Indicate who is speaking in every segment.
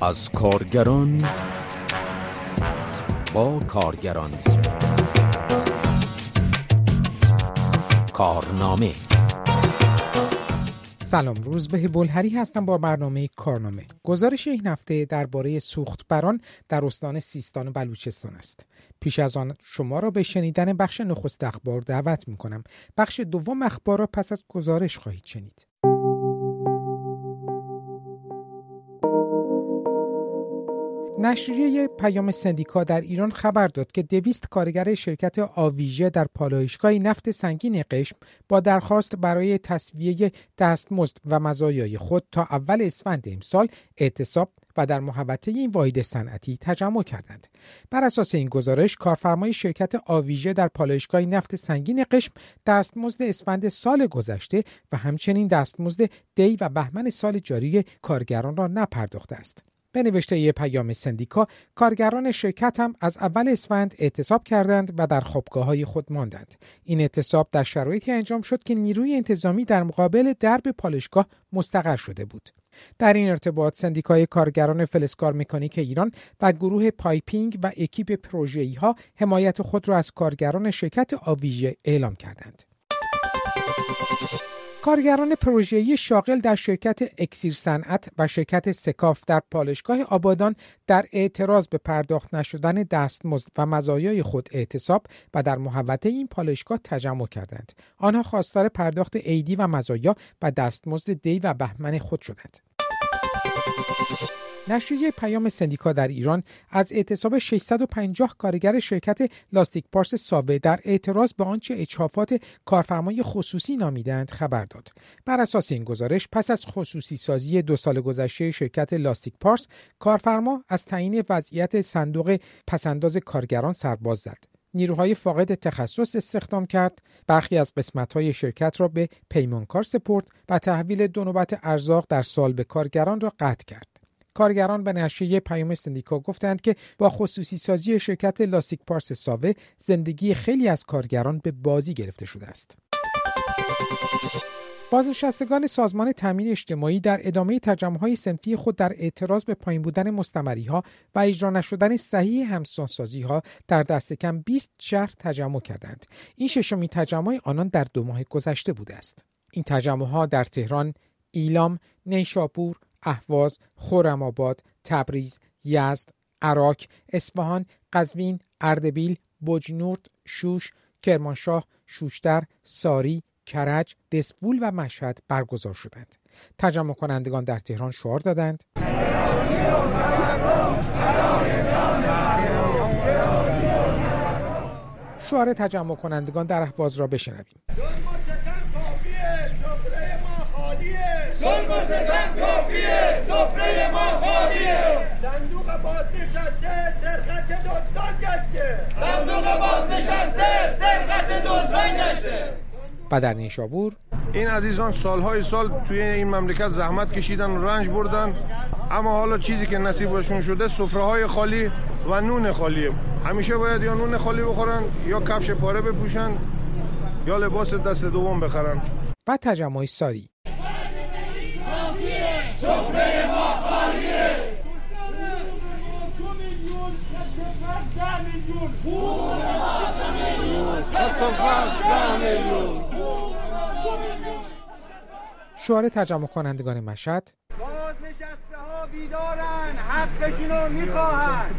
Speaker 1: از کارگران با کارگران. کارنامه.
Speaker 2: سلام روز به بلهری هستم با برنامه کارنامه. گزارش این هفته درباره سوخت بران در استان سیستان و بلوچستان است. پیش از آن شما را به شنیدن بخش نخست اخبار دعوت می کنم بخش دوم اخبار را پس از گزارش خواهید شنید. نشریه پیام سندیکا در ایران خبر داد که دویست کارگر شرکت آویژه در پالایشگاه نفت سنگین قشم با درخواست برای تصویه دستمزد و مزایای خود تا اول اسفند امسال اعتصاب و در محوطه این واحد صنعتی تجمع کردند. بر اساس این گزارش کارفرمای شرکت آویژه در پالایشگاه نفت سنگین قشم دستمزد اسفند سال گذشته و همچنین دستمزد دی و بهمن سال جاری کارگران را نپرداخته است. به نوشته پیام سندیکا کارگران شرکت هم از اول اسفند اعتصاب کردند و در خوابگاه های خود ماندند. این اعتصاب در شرایطی انجام شد که نیروی انتظامی در مقابل درب پالایشگاه مستقر شده بود. در این ارتباط سندیکای کارگران فلزکار مکانیک ایران و گروه piping و اکیپ پروژه‌ای ها حمایت خود را از کارگران شرکت آویژه اعلام کردند. کارگران پروژه‌ای شاغل در شرکت اکسیر صنعت و شرکت سکاف در پالایشگاه آبادان در اعتراض به پرداخت نشدن دستمزد و مزایای خود اعتصاب و در محوطه این پالشگاه تجمع کردند. آنها خواستار پرداخت عیدی و مزایا و دستمزد دی و بهمن خود شدند. نشریه پیام سندیکا در ایران از اعتصاب 650 کارگر شرکت لاستیک پارس ساوه در اعتراض به آنچه اچافات کارفرمای خصوصی نامیدند خبر داد. بر اساس این گزارش پس از خصوصی سازی دو سال گذشته شرکت لاستیک پارس کارفرما از تعیین وضعیت صندوق پسنداز کارگران سرباز زد. نیروهای فاقد تخصص استخدام کرد برخی از قسمت‌های شرکت را به پیمانکار سپرد و تحویل دو نوبت ارزاق در سال به کارگران را قطع کرد کارگران به نشریه پیام سندیکا گفتند که با خصوصی سازی شرکت لاستیک پارس ساوه زندگی خیلی از کارگران به بازی گرفته شده است. بازنشستگان سازمان تامین اجتماعی در ادامه تجمعهای سنفی خود در اعتراض به پایین بودن مستمری ها و اجرا نشدن صحیح همسانسازی ها در دست کم 20 شهر تجمع کردند. این ششمین تجمع آنان در دو ماه گذشته بوده است. این تجمع ها در تهران، ایلام، نیشاپور، اهواز، خرم‌آباد، تبریز، یزد، عراق، اصفهان، قزوین، اردبیل، بجنورد، شوش، کرمانشاه، شوشتر، ساری، کرج، دسفول و مشهد برگزار شدند. تجمع کنندگان در تهران شعار دادند شعار تجمع کنندگان در اهواز را بشنویم. ظلم و ستم کافیه سفره ما خالیه. صندوق بازنشسته سرقت دزدان گشته. صندوق بازنشسته سرقت دزدان گشته. و در نیشابور.
Speaker 3: این عزیزان سالهای سال توی این مملکت زحمت کشیدن و رنج بردن. اما حالا چیزی که نصیبشون شده سفره های خالی و نون خالیه همیشه باید یا نون خالی بخورن یا کفش پاره بپوشن یا لباس دست دوم بخرن.
Speaker 2: و تجمع ساری. شعار تجمع کنندگان مشهد.
Speaker 4: بازنشسته ها بیدارن حقشون رو می‌خواهن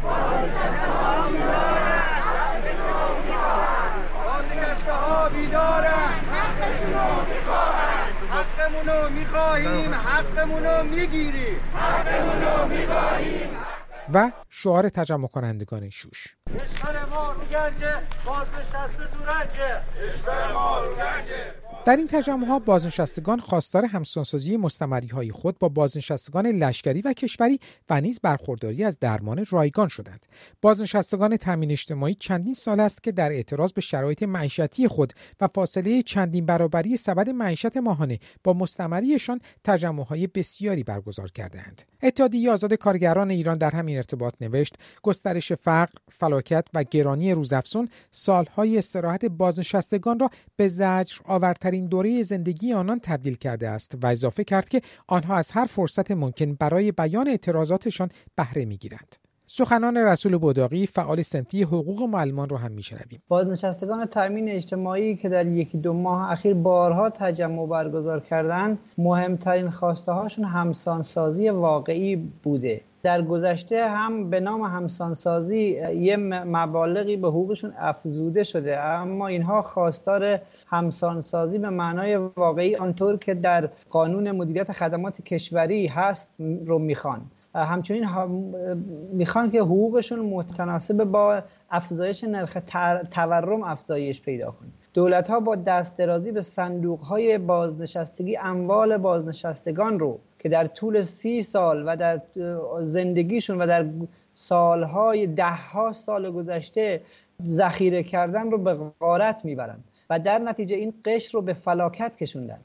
Speaker 4: بازنشسته ها بیدارن حقشون رو می‌خواهن حقمونو می‌خواهیم حقمونو می‌گیریم. حقمونو
Speaker 2: می‌خواهیم. و شعار تجمع کنندگان شوش.
Speaker 4: کشور ما رو گنجه بازنشسته دورنجه. کشور ما رو گنجه.
Speaker 2: در این تجمع ها بازنشستگان خواستار همسانسازی مستمری های خود با بازنشستگان لشکری و کشوری و نیز برخورداری از درمان رایگان شدند. بازنشستگان تامین اجتماعی چندین سال است که در اعتراض به شرایط معیشتی خود و فاصله چندین برابری سبد معیشت ماهانه با مستمریشان تجمع های بسیاری برگزار کردند. اتحادیه آزاد کارگران ایران در همین ارتباط نوشت گسترش فقر، فلاکت و گرانی روزافزون سالهای استراحت بازنشستگان را به زجر آورترین مهمترین دوره زندگی آنان تبدیل کرده است و اضافه کرد که آنها از هر فرصت ممکن برای بیان اعتراضاتشان بهره می‌گیرند. سخنان رسول بوداقی فعال سنفی حقوق معلمان رو هم میشنویم
Speaker 5: بازنشستگان تامین اجتماعی که در یکی دو ماه اخیر بارها تجمع برگزار کردن مهمترین خواسته هاشون همسانسازی واقعی بوده در گذشته هم به نام همسانسازی یه مبالغی به حقوقشون افزوده شده. اما اینها خواستار همسانسازی به معنای واقعی آنطور که در قانون مدیریت خدمات کشوری هست رو می‌خوان. همچنین هم می‌خوان که حقوقشون متناسب با افزایش نرخ تورم افزایش پیدا کنه. دولت ها با دست درازی به صندوق های بازنشستگی اموال بازنشستگان رو که در طول سی سال و در زندگیشون و در سالهای ده ها سال گذشته ذخیره کردن رو به غارت می‌برند و در نتیجه این قشر رو به فلاکت کشوندن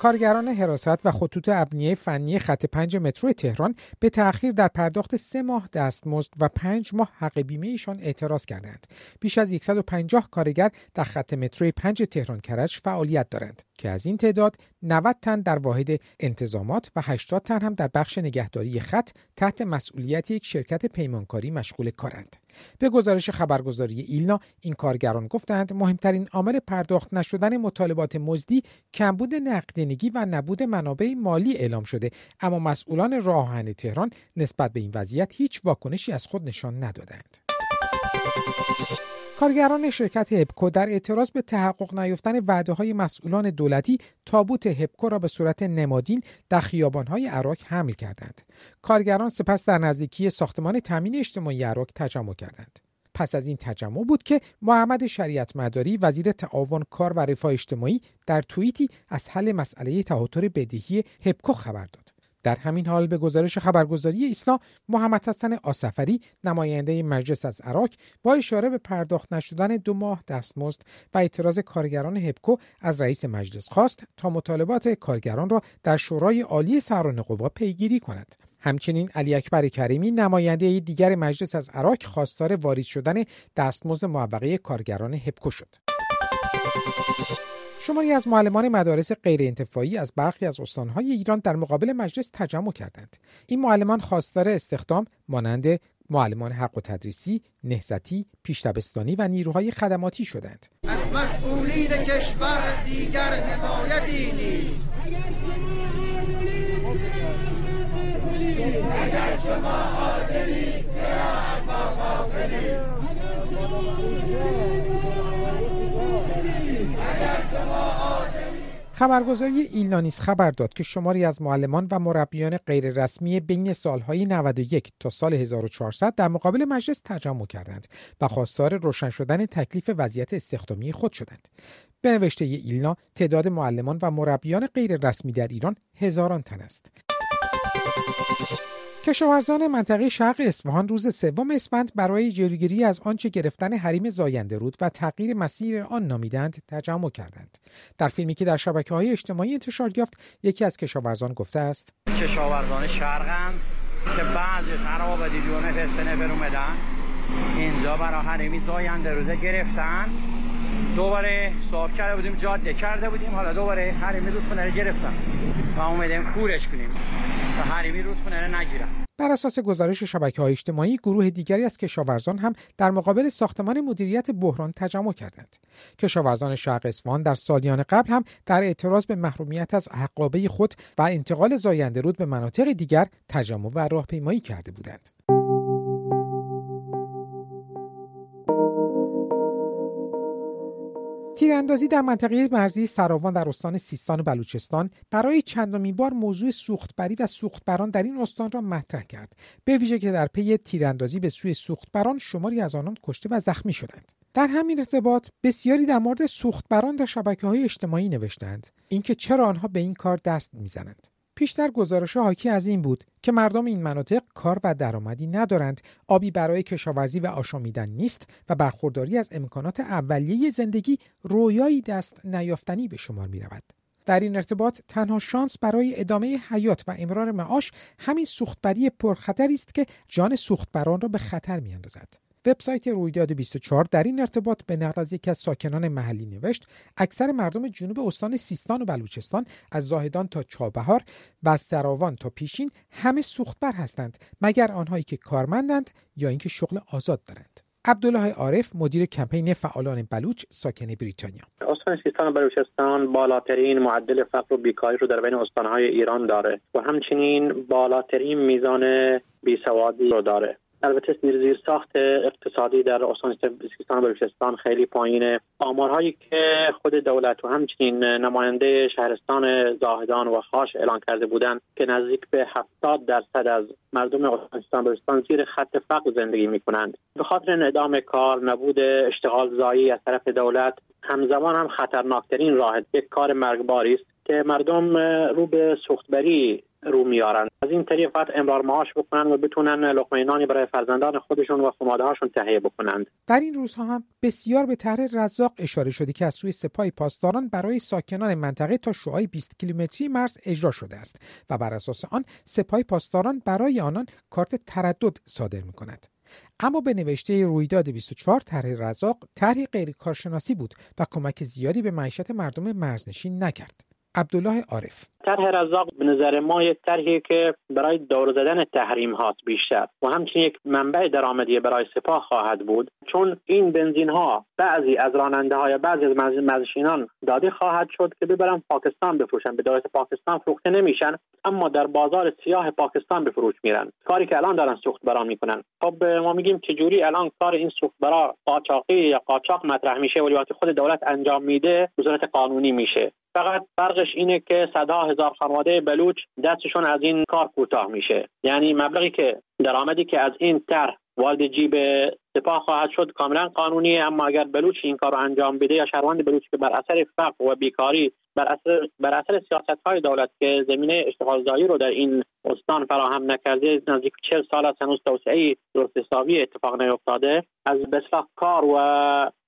Speaker 2: کارگران حراست و خطوط ابنیه فنی خط پنج مترو تهران به تأخیر در پرداخت سه ماه دستمزد و پنج ماه حق بیمه ایشان اعتراض کردند. بیش از 150 کارگر در خط مترو پنج تهران کرج فعالیت دارند که از این تعداد 90 تن در واحد انتظامات و 80 تن هم در بخش نگهداری خط تحت مسئولیت یک شرکت پیمانکاری مشغول کارند. به گزارش خبرگزاری ایلنا این کارگران گفتند مهمترین عامل پرداخت نشدن مطالبات مزدی کمبود نقدینگی و نبود منابع مالی اعلام شده اما مسئولان راه تهران نسبت به این وضعیت هیچ واکنشی از خود نشان ندادند. کارگران شرکت هپکو در اعتراض به تحقق نیافتن وعده های مسئولان دولتی تابوت هپکو را به صورت نمادین در های عراق حمل کردند. کارگران سپس در نزدیکی ساختمان تامین اجتماعی عراق تجمع کردند. پس از این تجمع بود که محمد شریعت مداری وزیر تعاون کار و رفاه اجتماعی در توییتی از حل مسئله تهاتر بدهی هپکو خبر داد. در همین حال به گزارش خبرگزاری ایسنا محمد حسن آسفری نماینده مجلس از عراق با اشاره به پرداخت نشدن دو ماه دستمزد و اعتراض کارگران هپکو از رئیس مجلس خواست تا مطالبات کارگران را در شورای عالی سران قوا پیگیری کند. همچنین علی اکبر کریمی نماینده دیگر مجلس از عراق خواستار واریز شدن دستمزد موقعه کارگران هپکو شد. شماری از معلمان مدارس غیر انتفاعی از برخی از استانهای ایران در مقابل مجلس تجمع کردند. این معلمان خواستار استخدام مانند معلمان حق و تدریسی، نهزتی، پیشتبستانی و نیروهای خدماتی شدند.
Speaker 6: از مسئولین کشور دیگر حمایتی نیست. اگر شما عادلی چرا از ما غافلی
Speaker 2: خبرگزاری ایلنانیس خبر داد که شماری از معلمان و مربیان غیررسمی بین سالهای 91 تا سال 1400 در مقابل مجلس تجمع کردند و خواستار روشن شدن تکلیف وضعیت استخدامی خود شدند. به نوشته ایلنا تعداد معلمان و مربیان غیررسمی در ایران هزاران تن است. کشاورزان منطقه شرق اصفهان روز سوم اسفند برای جلوگیری از آنچه گرفتن حریم زاینده رود و تغییر مسیر آن نامیدند تجمع کردند. در فیلمی که در شبکه های اجتماعی انتشار یافت یکی از کشاورزان گفته است.
Speaker 7: کشاورزان شرقند که بعضی خراب دیجونه فسنه برومدن اینجا برای حریمی زاینده روزه گرفتن. دوباره صاف کرده بودیم جاده کرده بودیم. حالا دوباره حریمی رودخونه رو گرفتن. و اومدیم کورش کنیم. حریمی رو نگیرن
Speaker 2: بر اساس گزارش شبکه های اجتماعی گروه دیگری از کشاورزان هم در مقابل ساختمان مدیریت بحران تجمع کردند. کشاورزان شرق اصفهان در سالیان قبل هم در اعتراض به محرومیت از حقابه خود و انتقال زاینده رود به مناطق دیگر تجمع و راهپیمایی کرده بودند. تیراندازی در منطقه مرزی سراوان در استان سیستان و بلوچستان برای چندمین بار موضوع سوختبری و سوختبران در این استان را مطرح کرد. به ویژه که در پی تیراندازی به سوی سوختبران شماری از آنان کشته و زخمی شدند. در همین ارتباط بسیاری در مورد سوختبران در شبکه های اجتماعی نوشتند اینکه چرا آنها به این کار دست می‌زنند. پیشتر گزارش حاکی از این بود که مردم این مناطق کار و درآمدی ندارند آبی برای کشاورزی و آشامیدن نیست و برخورداری از امکانات اولیه زندگی رویایی دست نیافتنی به شمار می رود. در این ارتباط تنها شانس برای ادامه حیات و امرار معاش همین سوختبری پرخطری است که جان سوختبران را به خطر می اندازد. وبسایت رویداد 24 در این ارتباط به نقل از یکی از ساکنان محلی نوشت اکثر مردم جنوب استان سیستان و بلوچستان از زاهدان تا چابهار و از سراوان تا پیشین همه سوختبر هستند مگر آنهایی که کارمندند یا اینکه شغل آزاد دارند. عبدالله عارف مدیر کمپین فعالان بلوچ ساکن بریتانیا.
Speaker 8: استان سیستان و بلوچستان بالاترین معدل فقر و بیکاری رو در بین استانهای ایران داره و همچنین بالاترین میزان بیسوادی رو داره. البته زیر ساخت اقتصادی در استان سیستان و بلوچستان خیلی پایینه. آمارهایی که خود دولت و همچنین نماینده شهرستان زاهدان و خاش اعلان کرده بودند که نزدیک به 70 درصد از مردم استان سیستان بلوچستان زیر خط فقر زندگی می کنند به خاطر انعدام کار نبود اشتغال زایی از طرف دولت همزمان هم خطرناکترین راه یک کار مرگباری است که مردم رو به سوختبری رو میارن از این طریق فقط امرار معاش بکنن و بتونن لقمه نانی برای فرزندان خودشون و خانواده هاشون تهیه بکنند
Speaker 2: در این روزها هم بسیار به طرح رزاق اشاره شده که از سوی سپاه پاسداران برای ساکنان منطقه تا شعاع 20 کیلومتری مرز اجرا شده است و بر اساس آن سپاه پاسداران برای آنان کارت تردد صادر می کند. اما به نوشته رویداد 24 طرح رزاق طرحی غیر کارشناسی بود و کمک زیادی به معیشت مردم مرزنشین نکرد. عبدالله عارف.
Speaker 8: طرح رزاق به نظر ما یک طرحی که برای دور زدن تحریم هاست بیشتر و همچنین یک منبع درآمدی برای سپاه خواهد بود. چون این بنزین ها بعضی از راننده های بعضی از مزشینان داده خواهد شد که ببرن پاکستان بفروشن. به دولت پاکستان فروخته نمیشن اما در بازار سیاه پاکستان به فروش میرن. کاری که الان دارن سوخت برا می‌کنن. خب ما میگیم چجوری الان کار این سوخت برا قاچاقی یا قاچاق مطرح میشه ولی وقتی خود دولت انجام میده؟ صورت قانونی میشه. فقط فرقش اینه که صدها هزار خانواده بلوچ دستشون از این کار کوتاه میشه. یعنی مبلغی که درآمدی که از این طرح وارد جیب سپاه خواهد شد کاملا قانونی اما اگر بلوچ این کار رو انجام بده یا شهروند بلوچ که بر اثر فقر و بیکاری بر اثر بر اثر سیاست های دولت که زمینه اشتغال زایی رو در این استان فراهم نکرده نزدیک 40 سال است هنوز توسعه درست حسابی اتفاق نیفتاده. از بسلاح کار و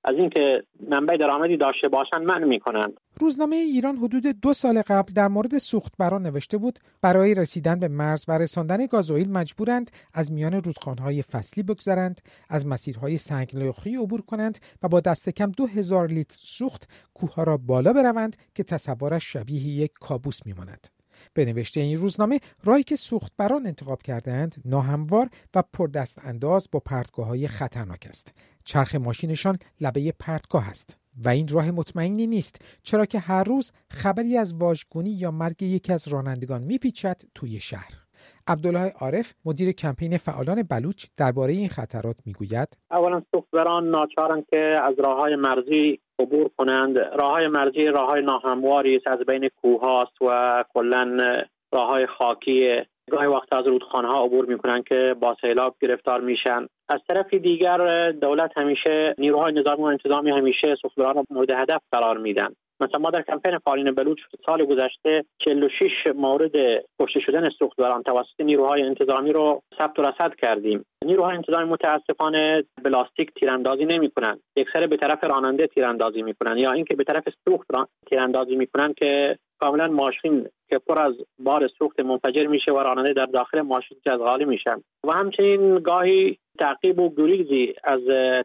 Speaker 8: از اینکه منبع درآمدی داشته باشند منع می‌کنند.
Speaker 2: روزنامه ایران حدود دو سال قبل در مورد سوخت برا نوشته بود برای رسیدن به مرز و رساندن گازوئیل مجبورند از میان رودخانهای فصلی بگذرند از مسیرهای سنگلاخی عبور کنند و با دست کم دو هزار لیتر سوخت کوهها را بالا بروند که تصورش شبیه یک کابوس میماند. به نوشته این روزنامه راهی که سوخت بران انتخاب کردند ناهموار و پردست انداز با پرتگاه های خطرناک است. چرخ ماشینشان لبه پرتگاه است و این راه مطمئنی نیست چرا که هر روز خبری از واژگونی یا مرگ یکی از رانندگان میپیچد توی شهر. عبدالله عارف مدیر کمپین فعالان بلوچ درباره این خطرات می‌گوید.
Speaker 8: اولا سوختوران ناچارند که از راه های مرزی عبور کنند. راه های مرزی راه های ناهمواری از بین کوه و کلا راه های خاکی. گاهی وقت از رودخانه ها عبور می‌کنن که با سیلاب گرفتار میشن. از طرف دیگر دولت همیشه نیروهای نظامی و انتظامی همیشه سوختوران را مورد هدف قرار میدن. مثلا ما در کمپین فعالین بلوچ سال گذشته 46 مورد کشته شدن سوختوران توسط نیروهای انتظامی رو ثبت و رصد کردیم. نیروهای انتظامی متاسفانه بلاستیک تیراندازی نمی‌کنن. یکسره به طرف راننده تیراندازی می‌کنن یا اینکه به طرف سوخت تیراندازی می‌کنن که کاملا ماشین که پر از بار سوخت منفجر میشه و راننده در داخل ماشین جزغالی میشن. و همچنین گاهی تعقیب و گریزی از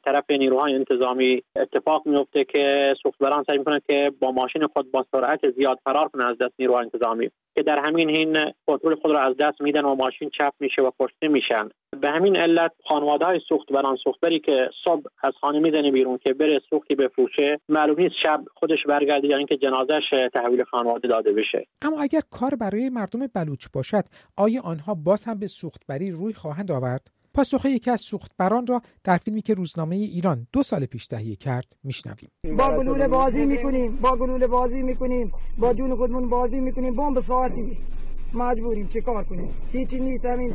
Speaker 8: طرف نیروهای انتظامی اتفاق میفته که سوختبران سعی می‌کنن که با ماشین خود با سرعت زیاد فرار کنن از دست نیروهای انتظامی که در همین حین کنترل خود را از دست میدن و ماشین چپ میشه و کشته میشن. به همین علت خانواده های سوخت بران سوختبری که صبح از خانه می‌زنه بیرون که بره سوختی بفروشه معلوم نیست شب خودش برگرده یا اینکه جنازش تحویل خانواده داده بشه.
Speaker 2: اما اگر کار برای مردم بلوچ باشد آیا آنها باز هم به سوختبری روی خواهند آورد؟ پاسخ یکی از سوختبران را در فیلمی که روزنامه ایران دو سال پیش تهیه کرد میشنویم.
Speaker 9: با گلوله بازی می‌کنیم با گلوله بازی می‌کنیم با جون خودمون بازی می‌کنیم بمب ساعتی. مجبوریم چه کار کنیم؟ هیچی نیست همین.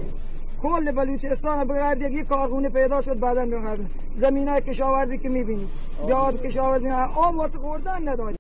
Speaker 9: کل بلوچستان بگرد یکی کارخونه پیدا شد بعدا بگرد زمین های کشاورزی که می‌بینیم. جهاد کشاورزی آب واسه خوردن نداریم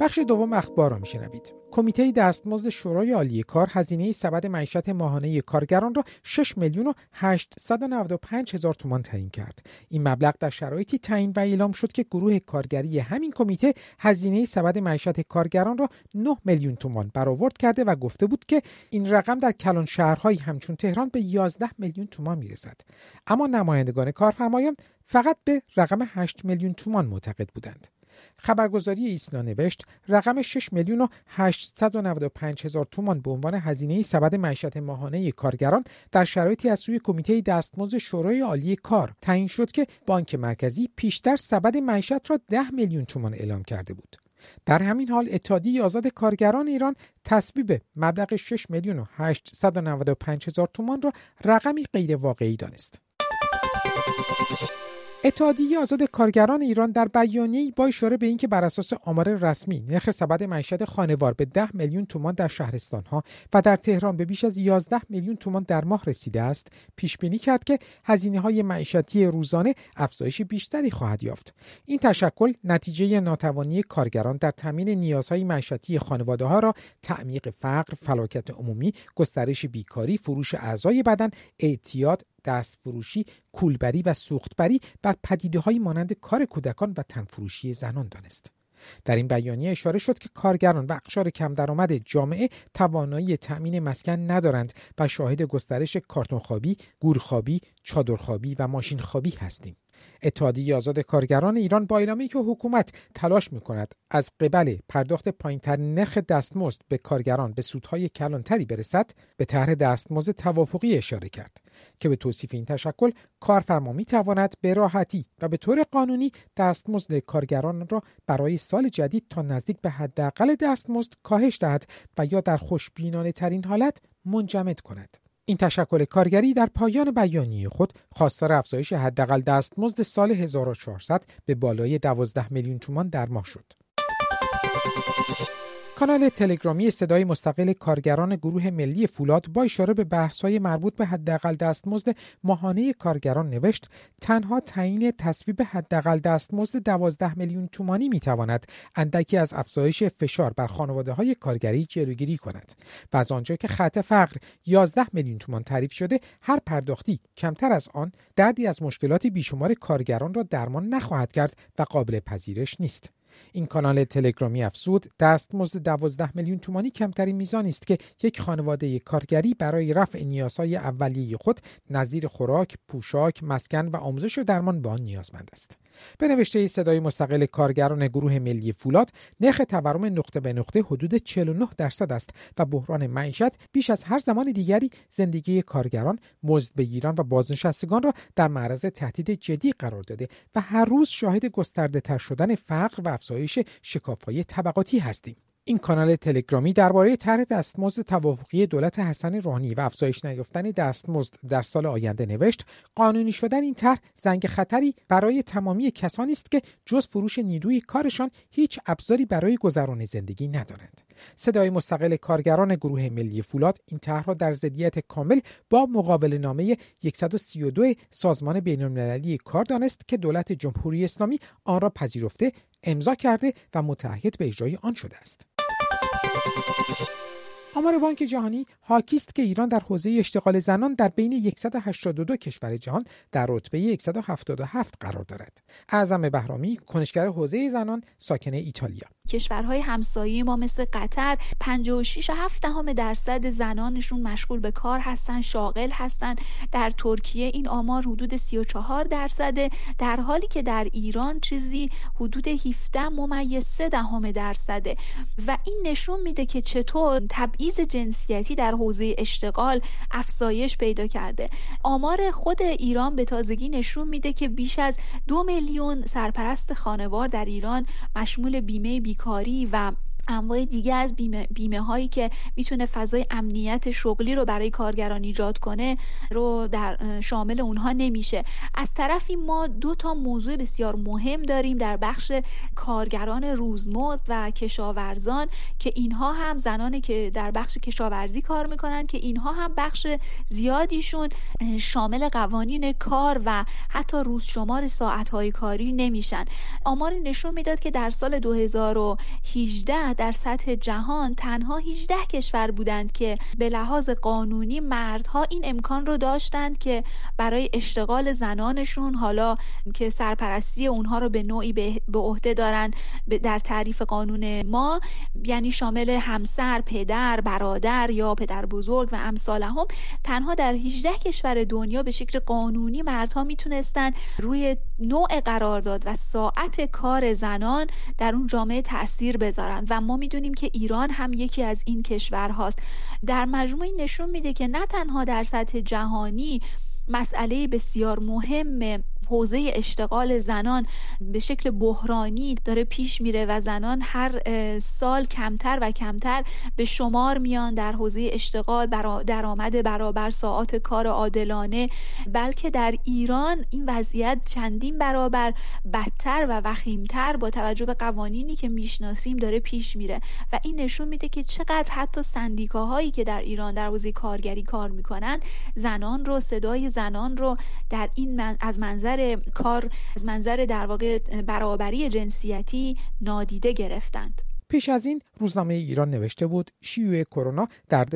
Speaker 2: بخش دوم اخبار را میشنوید. کمیته دستمزد شورای عالی کار هزینه سبد معیشت ماهانه کارگران را 6 میلیون و 895 هزار تومان تعیین کرد. این مبلغ در شرایطی تعیین و اعلام شد که گروه کارگری همین کمیته هزینه سبد معیشت کارگران را 9 میلیون تومان برآورد کرده و گفته بود که این رقم در کلان شهرهایی همچون تهران به 11 میلیون تومان می‌رسد. اما نمایندگان کارفرمایان فقط به رقم 8 میلیون تومان معتقد بودند. خبرگزاری ایسنا نوشت رقم 6 میلیون و 895 هزار تومان به عنوان هزینه سبد معیشت ماهانه کارگران در شرایطی از سوی کمیته دستمزد شورای عالی کار تعیین شد که بانک مرکزی پیشتر سبد معیشت را 10 میلیون تومان اعلام کرده بود در همین حال اتحادیه آزاد کارگران ایران تصویب مبلغ 6 میلیون و 895 هزار تومان را رقمی غیر واقعی دانست. اتحادیه آزاد کارگران ایران در بیانیه‌ای با اشاره به اینکه بر اساس آمار رسمی نرخ سبد معیشت خانوار به 10 میلیون تومان در شهرستانها و در تهران به بیش از 11 میلیون تومان در ماه رسیده است پیش بینی کرد که هزینه های معیشتی روزانه افزایش بیشتری خواهد یافت. این تشکل نتیجه ناتوانی کارگران در تامین نیازهای معیشتی خانواده ها را تعمیق فقر فلاکت عمومی گسترش بیکاری فروش اعضای بدن اعتیاد دستفروشی، کولبری و سوختبری بر پدیده های مانند کار کودکان و تنفروشی زنان دانست. در این بیانیه اشاره شد که کارگران و اقشار کم درآمد جامعه توانایی تأمین مسکن ندارند و شاهد گسترش کارتونخوابی، گورخوابی، چادرخوابی و ماشینخوابی هستیم. اتحادیه آزاد کارگران ایران با اعلامی که حکومت تلاش می کند از قبل پرداخت پایینترین نرخ دستمزد به کارگران به سودهای کلانتری برسد به طرح دستمزد توافقی اشاره کرد که به توصیف این تشکل کارفرما می تواند به راحتی و به طور قانونی دستمزد کارگران را برای سال جدید تا نزدیک به حداقل دستمزد کاهش دهد و یا در خوشبینانه ترین حالت منجمد کند. این تشکل کارگری در پایان بیانیه خود خواستار افزایش حداقل دستمزد سال 1400 به بالای 12 میلیون تومان در ماه شد. کانال تلگرامی صدای مستقل کارگران گروه ملی فولاد با اشاره به بحث‌های مربوط به حداقل دستمزد ماهانه کارگران نوشت تنها تعیین تصویب حداقل دستمزد 12 میلیون تومانی می‌تواند اندکی از افزایش فشار بر خانواده های کارگری جلوگیری کند. و از آنجا که خط فقر 11 میلیون تومان تعریف شده هر پرداختی کمتر از آن دردی از مشکلات بیشمار کارگران را درمان نخواهد کرد و قابل پذیرش نیست. این کانال تلگرامی افزود دستمزد 12 میلیون تومانی کمترین میزانی است که یک خانواده کارگری برای رفع نیازهای اولیه خود نظیر خوراک، پوشاک، مسکن و آموزش و درمان به آن نیازمند است. به نوشته صدای مستقل کارگران گروه ملی فولاد نرخ تورم نقطه به نقطه حدود 49 درصد است و بحران معیشت بیش از هر زمان دیگری زندگی کارگران مزد بگیران و بازنشستگان را در معرض تهدید جدی قرار داده و هر روز شاهد گسترده تر شدن فقر و افزایش شکافهای طبقاتی هستیم. این کانال تلگرامی درباره طرح دستمزد توافقی دولت حسن روحانی و افزایش نیافتن دستمزد در سال آینده نوشت قانونی شدن این طرح زنگ خطری برای تمامی کسانی است که جز فروش نیروی کارشان هیچ ابزاری برای گذران زندگی ندارند. صدای مستقل کارگران گروه ملی فولاد این طرح را در ضدیت کامل با مقابل نامه 132 سازمان بین المللی کار دانست که دولت جمهوری اسلامی آن را پذیرفته امضا کرده و متعهد به اجرای آن شده است. آمار بانک جهانی حاکی است که ایران در حوزه اشتغال زنان در بین 182 کشور جهان در رتبه 177 قرار دارد. اعظم بهرامی کنشگر حوزه زنان ساکن ایتالیا.
Speaker 10: کشورهای همسایه ما مثل قطر 56 7 دهم درصد زنانشون مشغول به کار هستن شاغل هستن. در ترکیه این آمار حدود 34 درصده در حالی که در ایران چیزی حدود 17 ممیز 3 دهم درصده. و این نشون میده که چطور تبعیض جنسیتی در حوزه اشتغال افزایش پیدا کرده. آمار خود ایران به تازگی نشون میده که بیش از دو میلیون سرپرست خانوار در ایران مشمول بیمه بیکاری و انواع دیگه از بیمه, بیمه هایی که می‌تونه فضای امنیت شغلی رو برای کارگران ایجاد کنه رو در شامل اونها نمیشه. از طرفی ما دو تا موضوع بسیار مهم داریم در بخش کارگران روزمزد و کشاورزان که اینها هم زنانی که در بخش کشاورزی کار می‌کنن که اینها هم بخش زیادیشون شامل قوانین کار و حتی روز شمار ساعت های کاری نمیشن. آماری نشون می‌داد که در سال 2018 در سطح جهان تنها 18 کشور بودند که به لحاظ قانونی مردها این امکان رو داشتند که برای اشتغال زنانشون حالا که سرپرستی اونها رو به نوعی به عهده دارن در تعریف قانون ما یعنی شامل همسر، پدر، برادر یا پدر بزرگ و امثال هم تنها در 18 کشور دنیا به شکل قانونی مردها می‌تونستن روی نوع قرارداد و ساعت کار زنان در اون جامعه تاثیر بذارن. و ما می‌دونیم که ایران هم یکی از این کشورهاست در مجموع نشون میده که نه تنها در سطح جهانی مسئله بسیار مهم حوزه اشتغال زنان به شکل بحرانی داره پیش میره و زنان هر سال کمتر و کمتر به شمار میان در حوزه اشتغال درآمد برابر ساعات کار عادلانه. بلکه در ایران این وضعیت چندین برابر بدتر و وخیمتر با توجه به قوانینی که می‌شناسیم داره پیش میره. و این نشون میده که چقدر حتی سندیکاهایی که در ایران در حوزه کارگری کار می‌کنن زنان رو صدای زنان رو در این من از منظر کار از منظر در واقع برابری جنسیتی نادیده گرفتند.
Speaker 2: پیش از این روزنامه ایران نوشته بود شیوع کرونا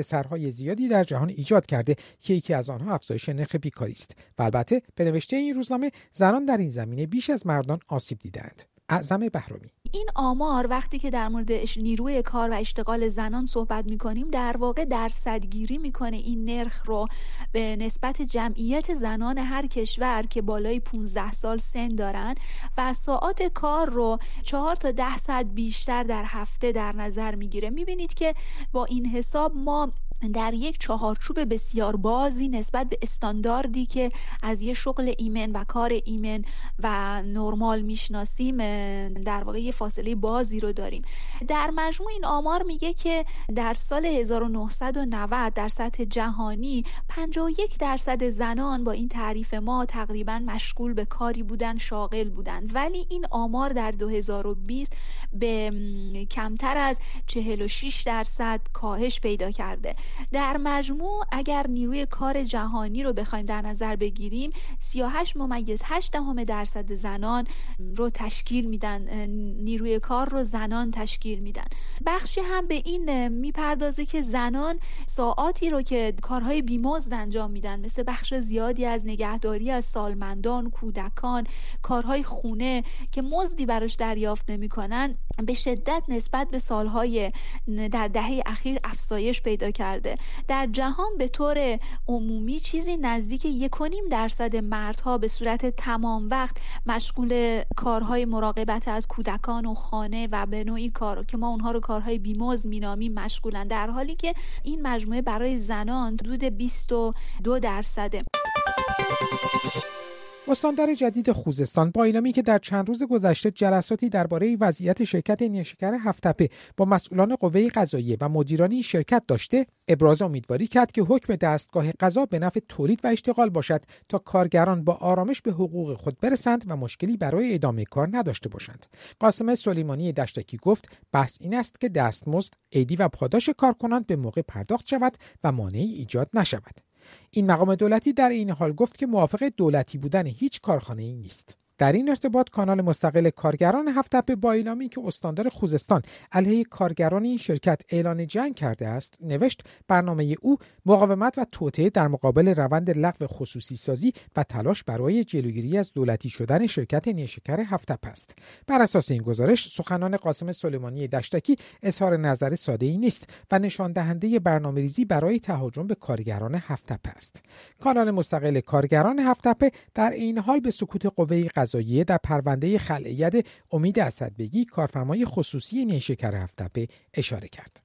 Speaker 2: سرهای زیادی در جهان ایجاد کرده که یکی از آنها افزایش نرخ بیکاری است. و البته به نوشته این روزنامه زنان در این زمینه بیش از مردان آسیب دیدند اعظم بهرامی.
Speaker 10: این آمار وقتی که در مورد نیروی کار و اشتغال زنان صحبت می‌کنیم در واقع درصدگیری می‌کنه این نرخ رو به نسبت جمعیت زنان هر کشور که بالای 15 سال سن دارن و ساعات کار رو 4 تا 10 ساعت بیشتر در هفته در نظر می‌گیره. می‌بینید که با این حساب ما در یک چهارچوب بسیار بازی نسبت به استانداردی که از یه شغل ایمن و کار ایمن و نرمال می‌شناسیم در واقع یه فاصله بازی رو داریم. در مجموع این آمار میگه که در سال 1990 در سطح جهانی 51 درصد زنان با این تعریف ما تقریبا مشغول به کاری بودن شاغل بودند. ولی این آمار در 2020 به کمتر از 46 درصد کاهش پیدا کرده. در مجموع اگر نیروی کار جهانی رو بخوایم در نظر بگیریم 38 ممیز 8 دهم درصد زنان رو تشکیل میدن نیروی کار رو زنان تشکیل میدن. بخشی هم به این می‌پردازه که زنان ساعاتی رو که کارهای بیمزد انجام میدن مثل بخش زیادی از نگهداری از سالمندان کودکان کارهای خونه که مزدی براش دریافت نمی‌کنن به شدت نسبت به سالهای در دهه اخیر افزایش پیدا کرده در جهان به طور عمومی چیزی نزدیک یکونیم درصد مردها به صورت تمام وقت مشغول کارهای مراقبت از کودکان و خانه و به نوعی کار که ما اونها رو کارهای بیموز مینامیم مشغولن. در حالی که این مجموعه برای زنان حدود 22 درصده.
Speaker 2: استاندار جدید خوزستان با اعلامی که در چند روز گذشته جلساتی درباره وضعیت شرکت نیشکر هفتپه با مسئولان قوه قضاییه و مدیرانی شرکت داشته ابراز امیدواری کرد که حکم دستگاه قضا به نفع تولید و اشتغال باشد تا کارگران با آرامش به حقوق خود برسند و مشکلی برای ادامه کار نداشته باشند. قاسم سلیمانی دشتکی گفت بحث این است که دستمزد عیدی و پاداش کارکنان به موقع پرداخت شود و مانعی ایجاد نشود. این مقام دولتی در این حال گفت که موافق دولتی بودن هیچ کارخانه ای نیست. در این ارتباط کانال مستقل کارگران هفت با اعلامی که استاندار خوزستان علیه کارگران این شرکت اعلان جنگ کرده است نوشت برنامه او مقاومت و توطئه در مقابل روند لغو خصوصی سازی و تلاش برای جلوگیری از دولتی شدن شرکت نیشکر هفتپ است. بر اساس این گزارش سخنان قاسم سلیمانی دشتکی اظهار نظر ساده ای نیست و نشان دهنده برنامه ریزی برای تهاجم به کارگران هفتپ است. کانال مستقل کارگران هفتپ در این حال به سکوت قوه قضاییه در پرونده خلعیت امید اسدبگی کارفرمای خصوصی نیشکر هفتپه اشاره کرد.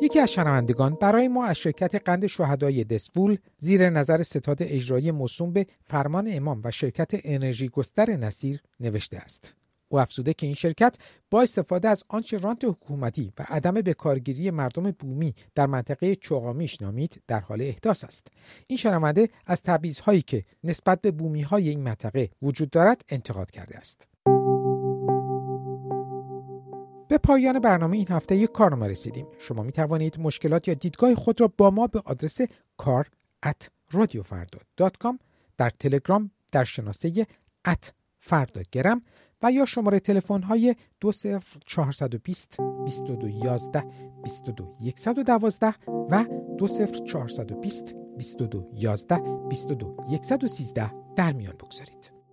Speaker 2: یکی از شنوندگان برای ما از شرکت قند شهدای دسفول زیر نظر ستاد اجرایی موسوم به فرمان امام و شرکت انرژی گستر نصیر نوشته است. او افزوده که این شرکت با استفاده از آنچه رانت حکومتی و عدم بکارگیری مردم بومی در منطقه چوغامیش نامید در حال احداث است. این شنونده از تبعیضهایی که نسبت به بومی های این منطقه وجود دارد انتقاد کرده است. به پایان برنامه این هفته یک کارنامه رسیدیم. شما می توانید مشکلات یا دیدگاه خود را با ما به آدرس کار at در تلگرام در شناسه ات فردا گرم و یا شماره تلفن های 20420 2211 22 112 و 20420 2211 22 113 در میان بگذارید.